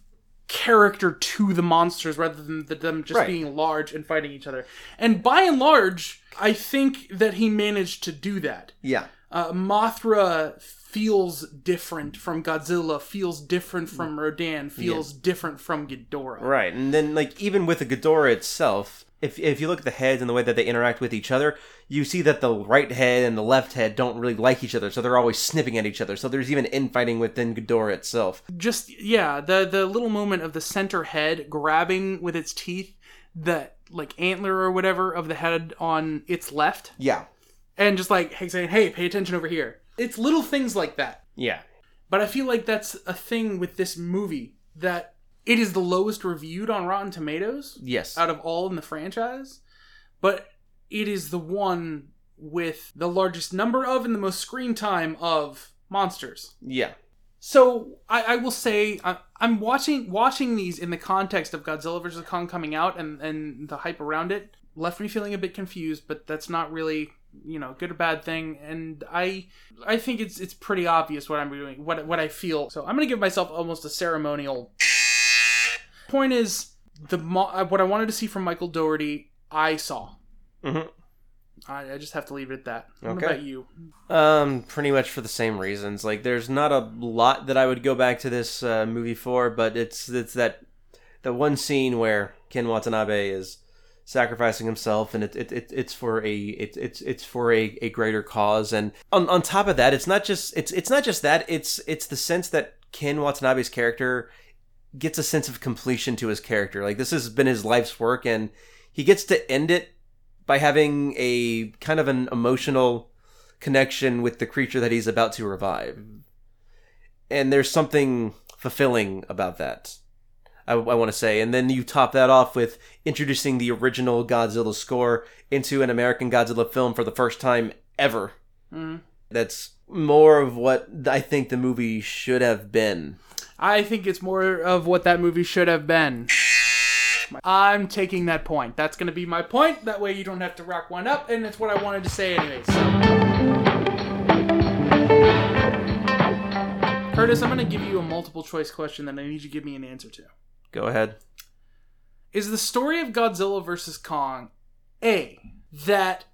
character to the monsters rather than th- them just Right. being large and fighting each other. And by and large, I think that he managed to do that. Yeah. Uh, Mothra feels different from Godzilla, feels different from Rodan, feels different from Ghidorah. Right, and then like even with the Ghidorah itself, if if you look at the heads and the way that they interact with each other, you see that the right head and the left head don't really like each other, so they're always snipping at each other. So there's even infighting within Ghidorah itself. just yeah the the little moment of the center head grabbing with its teeth the like antler or whatever of the head on its left. Yeah, and just like hey saying hey pay attention over here. It's little things like that. Yeah, but i feel like that's a thing with this movie that it is the lowest reviewed on rotten tomatoes yes, out of all in the franchise but it is the one with the largest number of and the most screen time of monsters yeah, so I, I will say I, I'm watching watching these in the context of Godzilla vs Kong coming out and and the hype around it left me feeling a bit confused, but that's not really you know good or bad thing. And I I think it's it's pretty obvious what I'm doing, what what I feel. So I'm gonna give myself almost a ceremonial. Point is the mo- uh, what I wanted to see from Michael Dougherty, I saw. Mhm. I, I just have to leave it at that. What Okay. about you? Um, pretty much for the same reasons. Like, there's not a lot that I would go back to this uh, movie for, but it's it's that the one scene where Ken Watanabe is sacrificing himself, and it, it, it it's for a it, it's it's for a, a greater cause. And on on top of that, it's not just it's it's not just that. It's it's the sense that Ken Watanabe's character gets a sense of completion to his character. Like this has been his life's work, and he gets to end it by having a kind of an emotional connection with the creature that he's about to revive. And there's something fulfilling about that, I, I want to say. And then you top that off with introducing the original Godzilla score into an American Godzilla film for the first time ever. Mhm. That's more of what I think the movie should have been. I think it's more of what that movie should have been. I'm taking that point. That's going to be my point. That way you don't have to rack one up, and it's what I wanted to say anyway. So. Curtis, I'm going to give you a multiple choice question that I need you to give me an answer to. Go ahead. Is the story of Godzilla vs. Kong A, that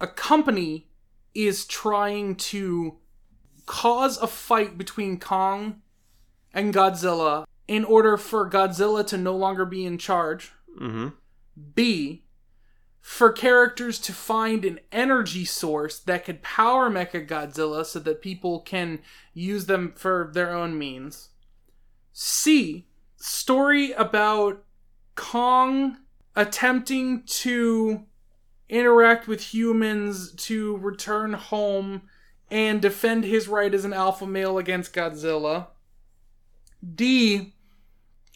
a company is trying to cause a fight between Kong and Godzilla in order for Godzilla to no longer be in charge? Mm-hmm. B, for characters to find an energy source that could power Mecha Godzilla so that people can use them for their own means. C, story about Kong attempting to interact with humans to return home and defend his right as an alpha male against Godzilla. D,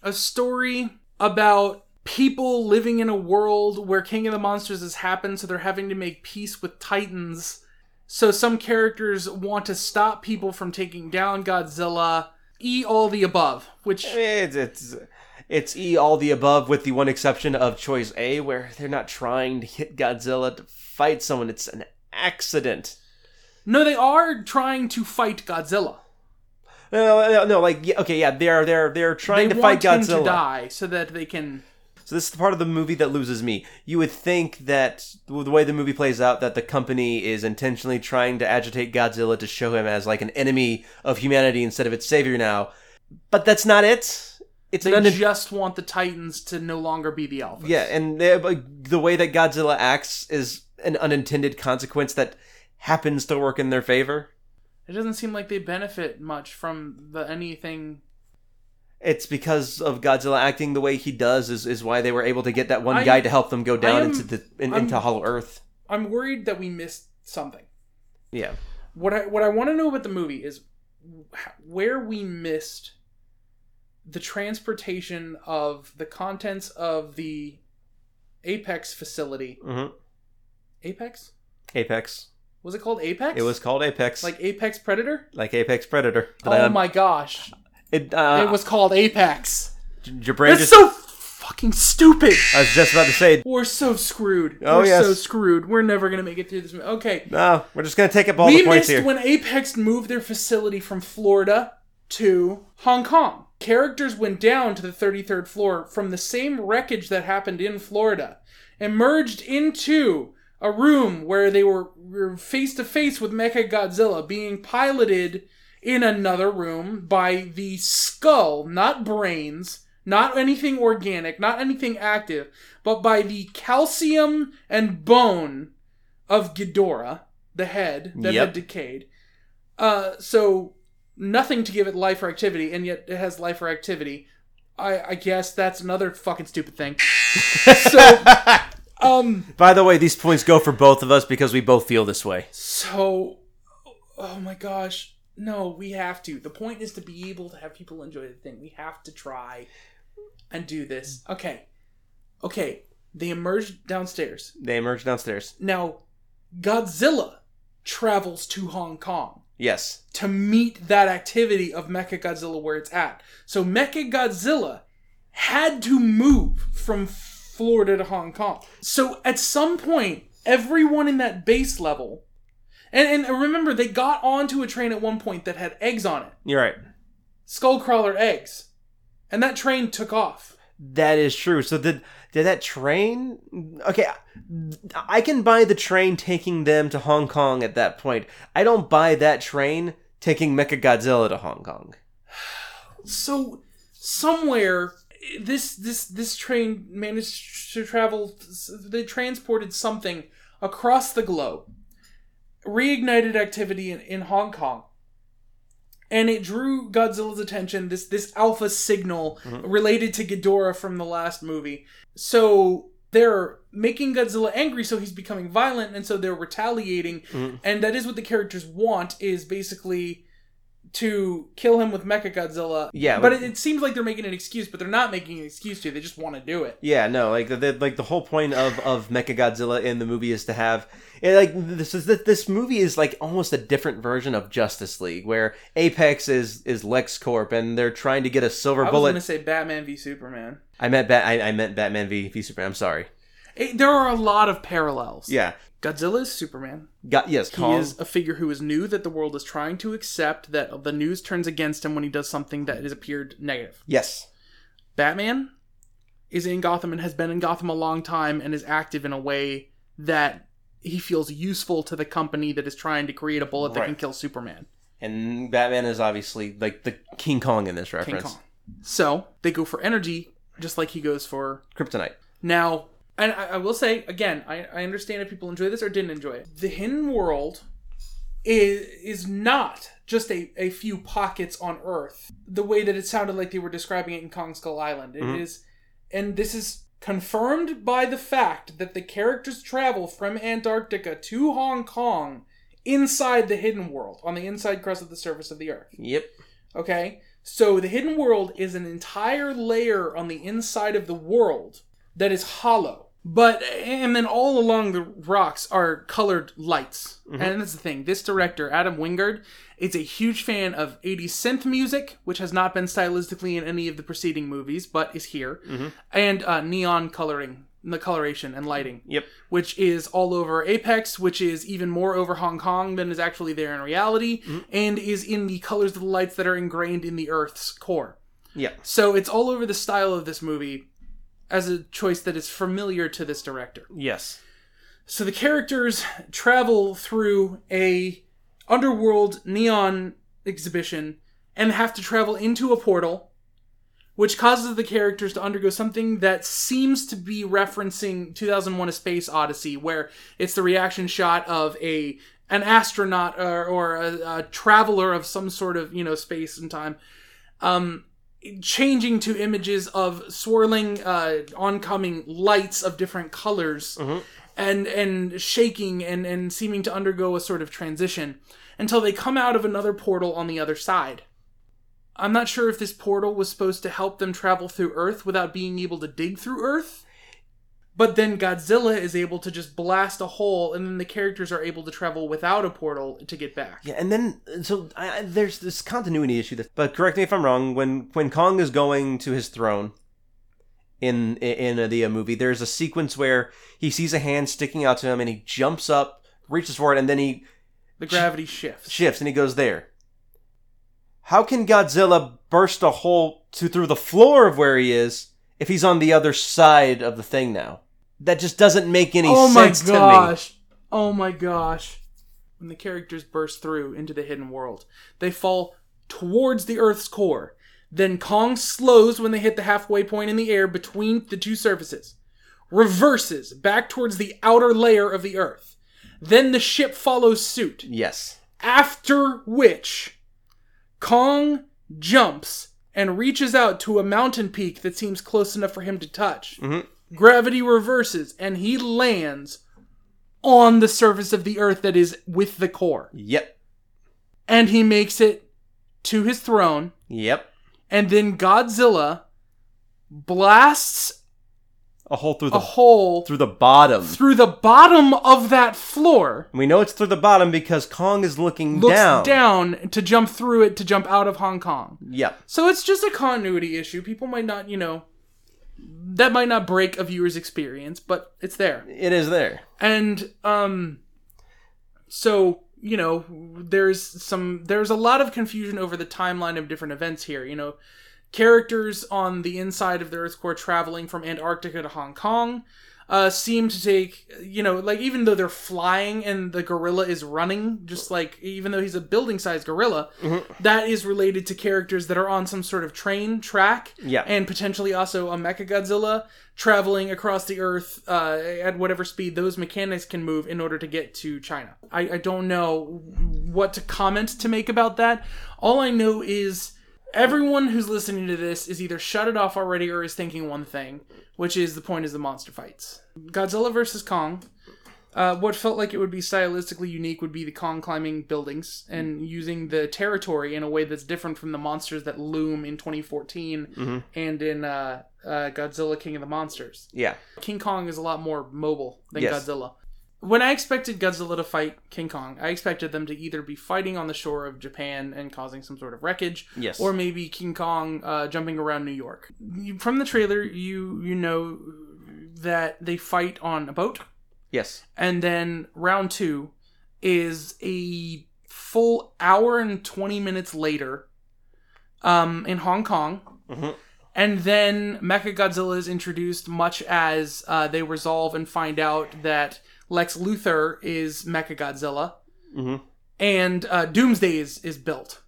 a story about people living in a world where King of the Monsters has happened, so they're having to make peace with Titans. So some characters want to stop people from taking down Godzilla. E all the above, which It's, it's it's E all the above with the one exception of choice A where they're not trying to hit Godzilla to fight someone. It's an accident. no, they are trying to fight Godzilla. No, no, no like yeah, okay, yeah, they're they're they're trying they to want fight him Godzilla. to die so that they can. So this is the part of the movie that loses me. You would think that the way the movie plays out, that the company is intentionally trying to agitate Godzilla to show him as like an enemy of humanity instead of its savior now, but that's not it. It's They an just want the Titans to no longer be the Alphas. yeah, and they- uh, like, the way that Godzilla acts is an unintended consequence that happens to work in their favor. It doesn't seem like they benefit much from the anything. It's because of Godzilla acting the way he does is, is why they were able to get that one I- guy to help them go down am- into the in, into Hollow Earth. I'm worried that we missed something. Yeah. What I what I want to know about the movie is where we missed the transportation of the contents of the Apex facility. hmm Apex? Apex. Was it called Apex? It was called Apex, like Apex Predator. like Apex Predator. Oh um, my gosh! It, uh, it was called Apex. your brain That's just. so fucking stupid. I was just about to say. We're so screwed. Oh, We're yes. so screwed. We're never gonna make it through this. movie. Okay, No, we're just gonna take up all we the points missed here. when Apex moved their facility from Florida to Hong Kong. Characters went down to the 33rd floor from the same wreckage that happened in Florida, emerged into a room where they were face to face with Mecha Godzilla, being piloted in another room by the skull, not brains, not anything organic, not anything active, but by the calcium and bone of Ghidorah, the head that Yep. had decayed. Uh, so nothing to give it life or activity, and yet it has life or activity. I, I guess that's another fucking stupid thing. so, um, By the way, these points go for both of us because we both feel this way. so, oh my gosh, no, we have to. The point is to be able to have people enjoy the thing. We have to try and do this. Okay, okay. They emerge downstairs. They emerge downstairs. Now, Godzilla travels to Hong Kong. Yes. to meet that activity of Mecha Godzilla where it's at. So Mecha Godzilla had to move from Florida to Hong Kong. So at some point, everyone in that base level, and, and remember, they got onto a train at one point that had eggs on it, You're right. skullcrawler eggs, and that train took off. That is true. So did did that train? Okay, I can buy the train taking them to Hong Kong at that point. I don't buy that train taking Mechagodzilla to Hong Kong. So somewhere this this this train managed to travel they transported something across the globe reignited activity in, in hong kong and it drew godzilla's attention this this alpha signal related to ghidorah from the last movie. So they're making godzilla angry so he's becoming violent and so they're retaliating. Mhm. and that is what the characters want is basically to kill him with Mecha Godzilla. Yeah, but like- it, it seems like they're making an excuse, but they're not making an excuse to. They just want to do it. Yeah, no, like the, the like the whole point of of Mechagodzilla in the movie is to have it, like this is that this movie is like almost a different version of Justice League where Apex is is LexCorp and they're trying to get a silver bullet. I was going to say Batman v Superman. I meant Bat I, I meant Batman v, v Superman. I'm sorry. It- there are a lot of parallels. Yeah. Godzilla is Superman. Got yes, He Kong. is a figure who is new that the world is trying to accept. That the news turns against him when he does something that has appeared negative. Yes. Batman is in Gotham and has been in Gotham a long time and is active in a way that he feels useful to the company that is trying to create a bullet that Right. can kill Superman. And Batman is obviously like the King Kong in this King reference. Kong. So they go for energy, just like he goes for Kryptonite. now. And I, I will say again, I, I understand if people enjoy this or didn't enjoy it. The hidden world is is not just a, a few pockets on Earth. The way that it sounded like they were describing it in Kong Skull Island, It is, Mhm. and this is confirmed by the fact that the characters travel from Antarctica to Hong Kong inside the hidden world on the inside crust of the surface of the Earth. Yep. Okay? So the hidden world is an entire layer on the inside of the world that is hollow. But and then all along the rocks are colored lights. Mm-hmm. And that's the thing. This director, Adam Wingard, is a huge fan of 80s synth music, which has not been stylistically in any of the preceding movies, but is here. Mm-hmm. And uh, neon coloring, the coloration and lighting Yep. which is all over Apex, which is even more over Hong Kong than is actually there in reality, mm-hmm. and is in the colors of the lights that are ingrained in the Earth's core. Yeah. So it's all over the style of this movie. As a choice that is familiar to this director. Yes. So the characters travel through a underworld neon exhibition and have to travel into a portal which causes the characters to undergo something that seems to be referencing 2001 a space odyssey where it's the reaction shot of a an astronaut or, or a, a traveler of some sort of you know space and time um changing to images of swirling uh oncoming lights of different colors and and shaking and and seeming to undergo a sort of transition until they come out of another portal on the other side I'm not sure if this portal was supposed to help them travel through Earth without being able to dig through Earth. But then Godzilla is able to just blast a hole, and then the characters are able to travel without a portal to get back. Yeah, and then so I, I- there's this continuity issue. That, but correct me if I'm wrong. When when Kong is going to his throne in in, in the uh, movie, there's a sequence where he sees a hand sticking out to him, and he jumps up, reaches for it, and then he The gravity shifts. shifts and he goes there. How can Godzilla burst a hole to through the floor of where he is if he's on the other side of the thing now? That just doesn't make any oh sense to me. Oh my gosh. Oh my gosh. When the characters burst through into the hidden world, they fall towards the Earth's core. Then Kong slows when they hit the halfway point in the air between the two surfaces, reverses back towards the outer layer of the Earth. Then the ship follows suit. Yes. After which, Kong jumps and reaches out to a mountain peak that seems close enough for him to touch. Mhm. Gravity reverses and he lands on the surface of the earth that is with the core. Yep. And he makes it to his throne. Yep. And then Godzilla blasts A hole through a the hole through the bottom. through the bottom of that floor. We know it's through the bottom because Kong is looking Looks down. down to jump through it to jump out of Hong Kong. Yep. So it's just a continuity issue. People might not, you know, that might not break a viewer's experience, but it's there. It is there. And um so, you know, there's some there's a lot of confusion over the timeline of different events here, you know. Characters on the inside of the Earth's core traveling from Antarctica to Hong Kong uh, seem to take, you know, like even though they're flying and the gorilla is running, just like even though he's a building sized gorilla, that is related to characters that are on some sort of train track Yeah. and potentially also a Mecha Godzilla traveling across the Earth uh, at whatever speed those mechanics can move in order to get to China. I, I don't know what to comment to make about that. All I know is everyone who's listening to this is either shut it off already or is thinking one thing, which is the point is the monster fights. Godzilla versus Kong. Uh, what felt like it would be stylistically unique would be the Kong climbing buildings and using the territory in a way that's different from the monsters that loom in 2014 and in uh, uh, Godzilla King of the Monsters. Yeah. King Kong is a lot more mobile than Yes. Godzilla. When I expected Godzilla to fight King Kong, I expected them to either be fighting on the shore of Japan and causing some sort of wreckage, Yes. or maybe King Kong uh, jumping around New York. You- From the trailer, you you know that they fight on a boat, Yes. and then round two is a full hour and 20 minutes later um, in Hong Kong. Mhm. And then Mechagodzilla is introduced much as uh, they resolve and find out that Lex Luthor is Mechagodzilla Mhm. and uh, Doomsday is, is built.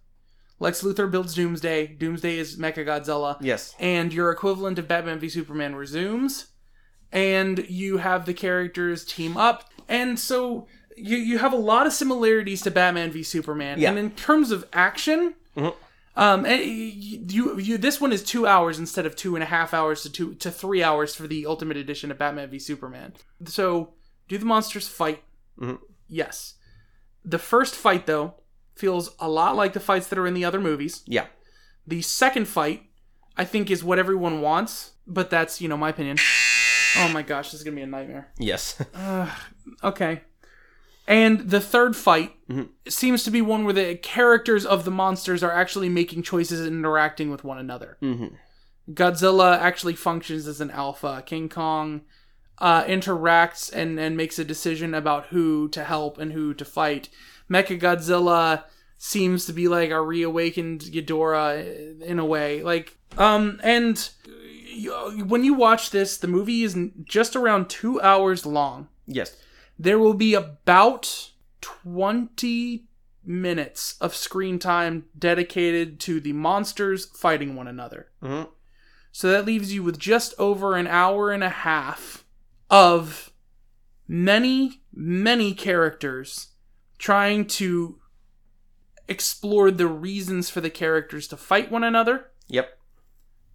Lex Luthor builds Doomsday. Doomsday is Mechagodzilla Yes. and your equivalent of Batman v Superman resumes, and you have the characters team up, and so you you have a lot of similarities to Batman v Superman. Yeah. And in terms of action, Mhm. um, you, you you this one is two hours instead of two and a half hours to two to three hours for the Ultimate Edition of Batman v Superman. So, do the monsters fight? Mhm. Yes. The first fight though feels a lot like the fights that are in the other movies. Yeah. The second fight, I think, is what everyone wants, but that's, you know, my opinion. Oh my gosh, this is gonna be a nightmare. Yes. Okay. And the third fight Mhm. seems to be one where the characters of the monsters are actually making choices and interacting with one another. Mhm. Godzilla actually functions as an alpha. King Kong uh, interacts and, and makes a decision about who to help and who to fight. Mechagodzilla seems to be like a reawakened Ghidorah in a way. Like, um, and you- when you watch this, the movie is just around two hours long. Yes. There will be about 20 minutes of screen time dedicated to the monsters fighting one another. hmm So that leaves you with just over an hour and a half of many, many characters trying to explore the reasons for the characters to fight one another Yep.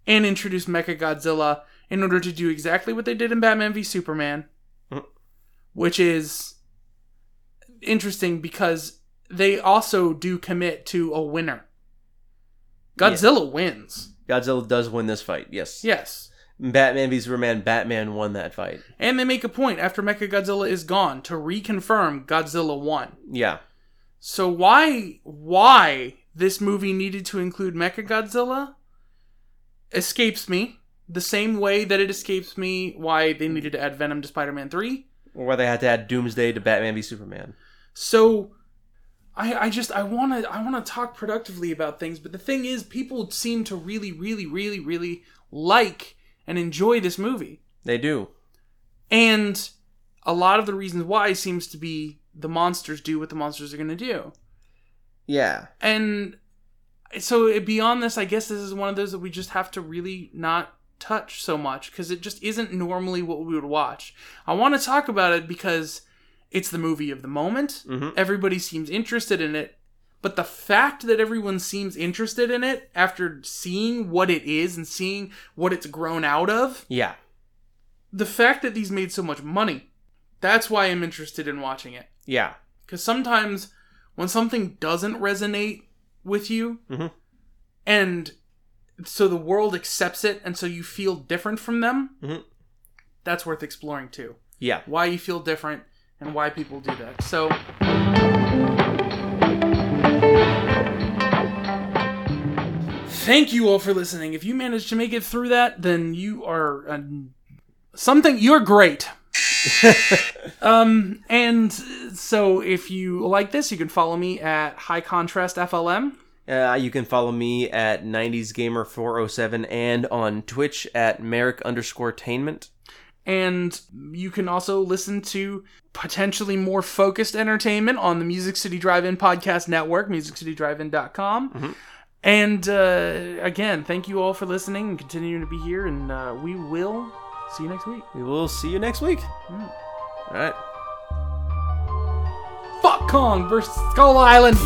and introduce Mechagodzilla in order to do exactly what they did in Batman v Superman, Mhm. which is interesting because they also do commit to a winner. Godzilla wins. Godzilla does win this fight. Yes. Yes. Batman v Superman. Batman won that fight. And they make a point after Mechagodzilla is gone to reconfirm Godzilla won. Yeah. So why why this movie needed to include Mechagodzilla escapes me. The same way that it escapes me why they needed to add Venom to Spider-Man 3. Or why they had to add Doomsday to Batman v Superman. So I I just I want to I want to talk productively about things, but the thing is people seem to really really really really like and enjoy this movie. They do. And a lot of the reasons why seems to be the monsters do what the monsters are going to do. Yeah. And so beyond this, I guess this is one of those that we just have to really not touch so much because it just isn't normally what we would watch. I want to talk about it because it's the movie of the moment. Mhm. Everybody seems interested in it. But the fact that everyone seems interested in it after seeing what it is and seeing what it's grown out of, Yeah. the fact that these made so much money, that's why I'm interested in watching it. Yeah. Because sometimes when something doesn't resonate with you, Mhm. and so the world accepts it, and so you feel different from them, Mhm. that's worth exploring too. Yeah. Why you feel different and why people do that. So. Thank you all for listening. If you managed to make it through that, then you are uh, something. You're great. Um, and so if you like this, you can follow me at High Contrast FLM. Uh, you can follow me at 90s Gamer 407 and on Twitch at Merrick underscore tainment. And you can also listen to potentially more focused entertainment on the Music City Drive-In Podcast Network, musiccitydrivein.com. And uh, again, thank you all for listening and continuing to be here. And uh, we will see you next week. We will see you next week. Hmm. All right. Fuck Kong versus Skull Island.